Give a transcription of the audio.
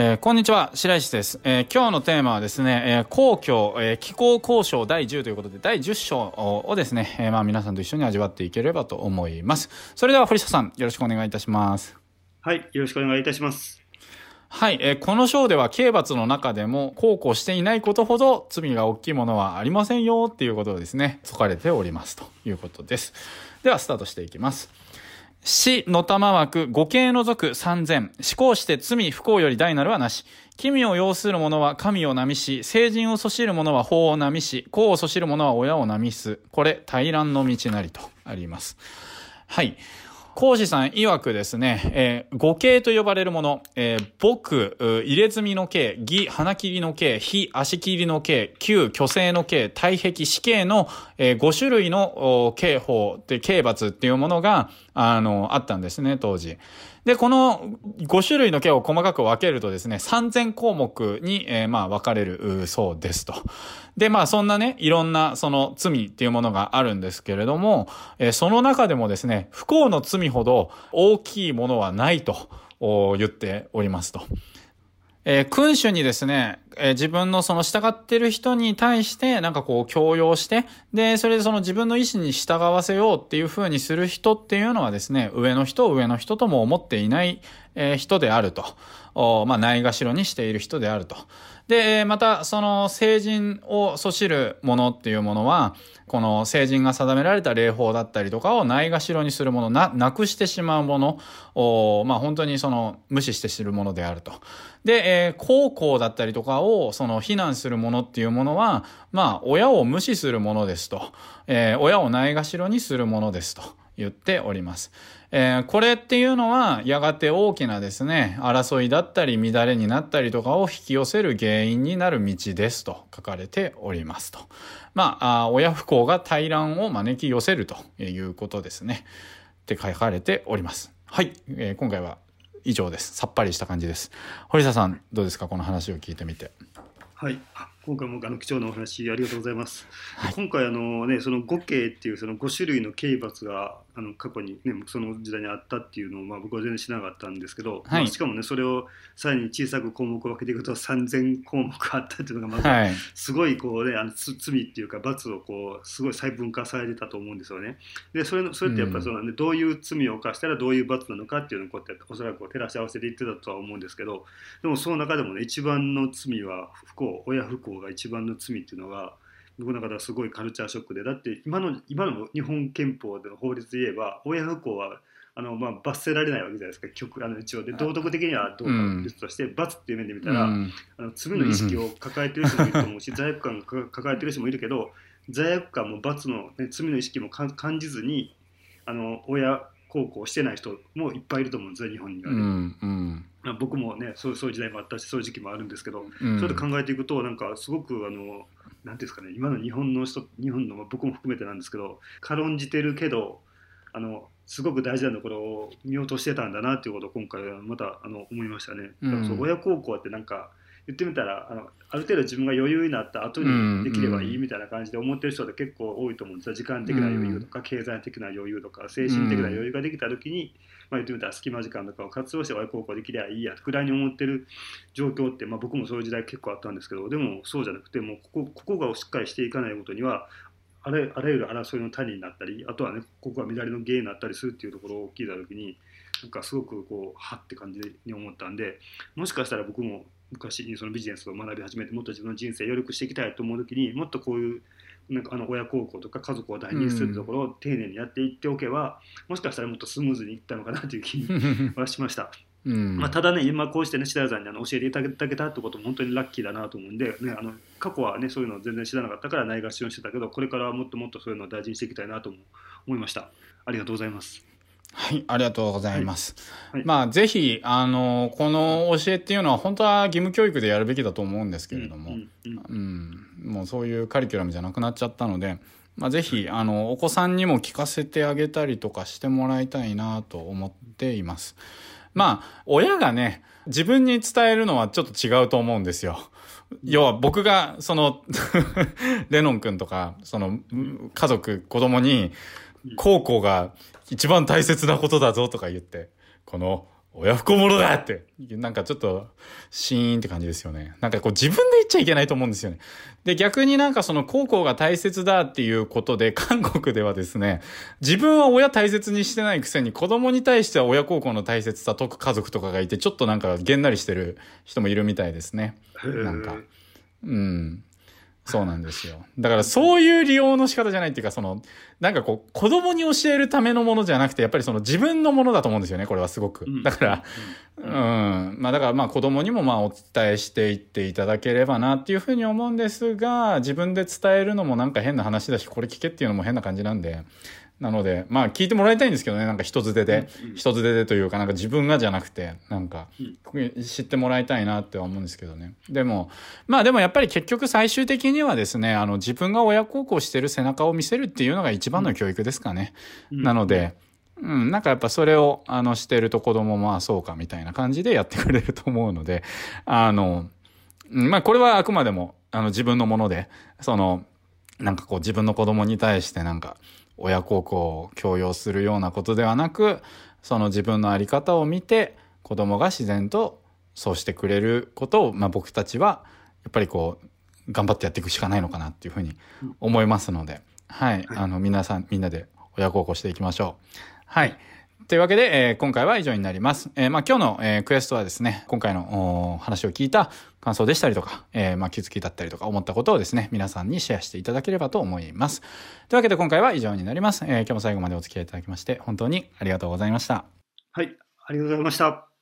えー、こんにちは、白石です。えー、今日のテーマはですね、えー、皇居、えー、気候交渉第10ということで、第10章をですね、えー、まあ皆さんと一緒に味わっていければと思います。それでは堀下さん、よろしくお願いいたします。はい、よろしくお願いいたします。はい、えー、この章では刑罰の中でも、航行していないことほど罪が大きいものはありませんよっていうことをですね、説かれておりますということです。では、スタートしていきます。死の玉枠五形除く三千。思考して罪不幸より大なるはなし。君を要する者は神をなみし、成人をそしる者は法をなみし、公をそしる者は親をなみす。これ、対乱の道なりとあります。はい。講師さん曰くですね、えー、語形と呼ばれるもの、えー、僕、入れ墨の形、義、花切りの形、非、足切りの形、旧、虚勢の形、体壁、死刑の、えー、5種類の刑法で刑罰っていうものが、あの、あったんですね、当時。で、この5種類の毛を細かく分けるとですね、3000項目に、えー、まあ分かれるそうですと。で、まあそんなね、いろんなその罪っていうものがあるんですけれども、えー、その中でもですね、不幸の罪ほど大きいものはないと言っておりますと。えー、君主にですね、えー、自分のその従ってる人に対して、なんかこう強要して、で、それでその自分の意思に従わせようっていう風にする人っていうのはですね、上の人上の人とも思っていない、えー、人であると。まあ、ないがしろにしている人であると。で、また、その成人をそしるものっていうものは、この成人が定められた礼法だったりとかをないがしろにするもの、な、なくしてしまうものを、まあ本当にその無視して知るものであると。で、えー、高校だったりとかをその非難するものっていうものは、まあ親を無視するものですと。えー、親をないがしろにするものですと。言っております。えー、これっていうのはやがて大きなですね、争いだったり乱れになったりとかを引き寄せる原因になる道ですと書かれておりますと。まあ、あ親不幸が大乱を招き寄せるということですね。って書かれております。はい、えー、今回は以上です。さっぱりした感じです。堀田さん、どうですか？この話を聞いてみて。はい。今回もあの貴重なお話ありがとうございます。はい、今回あのねその五刑っていうその五種類の刑罰があの過去にねその時代にあったっていうのをまあ僕は全然知らなかったんですけど、はい、まあ、しかもねそれをさらに小さく項目を分けてい。くと3000項目あったっていうのがまたすごいこうねあの罪っていうか罰をこうすごい細分化されてたと思うんですよね。でそれそれってやっぱりその、ね、どういう罪を犯したらどういう罰なのかっていうのをこうやっておそらく照らし合わせていってたとは思うんですけどでもその中でもね一番の罪は不幸親不幸が一番の罪っていうのが僕の中ではすごいカルチャーショックで。だって今の今の日本憲法での法律で言えば親不孝はあのまあ罰せられないわけじゃないですか。曲あの一応。で道徳的にはどうか別として、うん、罰っていう面で見たら、うん、あの罪の意識を抱えてる人もいると思うし、罪悪感を抱えてる人もいるけど罪悪感も罰の、ね、罪の意識も感じずにあの親孝行してない人もいっぱいいると思うんですよ日本にはね。うんうん僕もねそうそういう時代もあったしそういう時期もあるんですけど、うん、それで考えていくとなんかすごくあのなんていうんですかね今の日本の人日本の僕も含めてなんですけど軽んじてるけどあのすごく大事なところを見落としてたんだなっていうことを今回はまたあの思いましたね。うん、そう親孝行ってなんか言ってみたらあのある程度自分が余裕になった後にできればいいみたいな感じで思ってる人って結構多いと思うんですよ。時間的な余裕とか経済的な余裕とか精神的な余裕ができた時に、まあ、言ってみたら隙間時間とかを活用して親孝行できればいいやくらいに思ってる状況って、まあ、僕もそういう時代結構あったんですけどでもそうじゃなくてもうここここがしっかりしていかないことにはあらあらゆる争いの谷になったりあとはねここが乱れの原因になったりするっていうところを聞いた時になんかすごくこうはって感じに思ったんでもしかしたら僕も昔にそのビジネスを学び始めてもっと自分の人生をよくしていきたいと思う時にもっとこういうなんかあの親孝行とか家族を大事にするところを丁寧にやっていっておけば、もしかしたらもっとスムーズにいったのかなという気 はしました。うんまあ、ただね、今こうしてね、白谷さんにあの教えていただけたってことも本当にラッキーだなと思うんで、ね、あの過去はね、そういうの全然知らなかったからないがしろにしてたけど、これからはもっともっとそういうのを大事にしていきたいなと思いました。ありがとうございます。はい、ありがとうございます。はいはい、まあ、ぜひ、あの、この教えっていうのは本当は義務教育でやるべきだと思うんですけれども、うん、うんうん、もうそういうカリキュラムじゃなくなっちゃったので、まあ、ぜひ、あの、お子さんにも聞かせてあげたりとかしてもらいたいなと思っています。まあ、親がね、自分に伝えるのはちょっと違うと思うんですよ。要は僕が、その レノン君とか、その、家族、子供に、高校が一番大切なことだぞとか言って、この親不孝者だって、なんかちょっと、シーンって感じですよね。なんかこう自分で言っちゃいけないと思うんですよね。で、逆になんかその孝行が大切だっていうことで、韓国ではですね、自分は親大切にしてないくせに子供に対しては親孝行の大切さ解く家族とかがいて、ちょっとなんかげんなりしてる人もいるみたいですね。なんか。うん。そうなんですよ。だからそういう利用の仕方じゃないっていうか、その、なんかこう、子供に教えるためのものじゃなくて、やっぱりその自分のものだと思うんですよね、これはすごく。だから、うん、まあだからまあ子供にもまあお伝えしていっていただければなっていうふうに思うんですが、自分で伝えるのもなんか変な話だし、これ聞けっていうのも変な感じなんで、なので、まあ聞いてもらいたいんですけどね、なんか人づてで、うんうん、人づてでというか、なんか自分がじゃなくて、なんか、知ってもらいたいなって思うんですけどね。でも、まあでもやっぱり結局最終的にはですね、あの自分が親孝行してる背中を見せるっていうのが一番の教育ですかね。うん、なので、うん、なんかやっぱそれを、あの、してると子供も、まあそうかみたいな感じでやってくれると思うので、あの、まあこれはあくまでも、あの自分のもので、その、なんかこう自分の子供に対してなんか、親孝行を強要するようなことではなく、その自分の在り方を見て、子供が自然とそうしてくれることを、まあ、僕たちは、やっぱりこう、頑張ってやっていくしかないのかなっていうふうに思いますので、はい、あの、皆さん、みんなで親孝行していきましょう。はい。というわけで、えー、今回は以上になります。えー、まあ今日の、えー、クエストはですね、今回の話を聞いた感想でしたりとか、え、まあ気づきだったりとか思ったことをですね、皆さんにシェアしていただければと思います。というわけで今回は以上になります。え、今日も最後までお付き合いいただきまして、本当にありがとうございました。はい、ありがとうございました。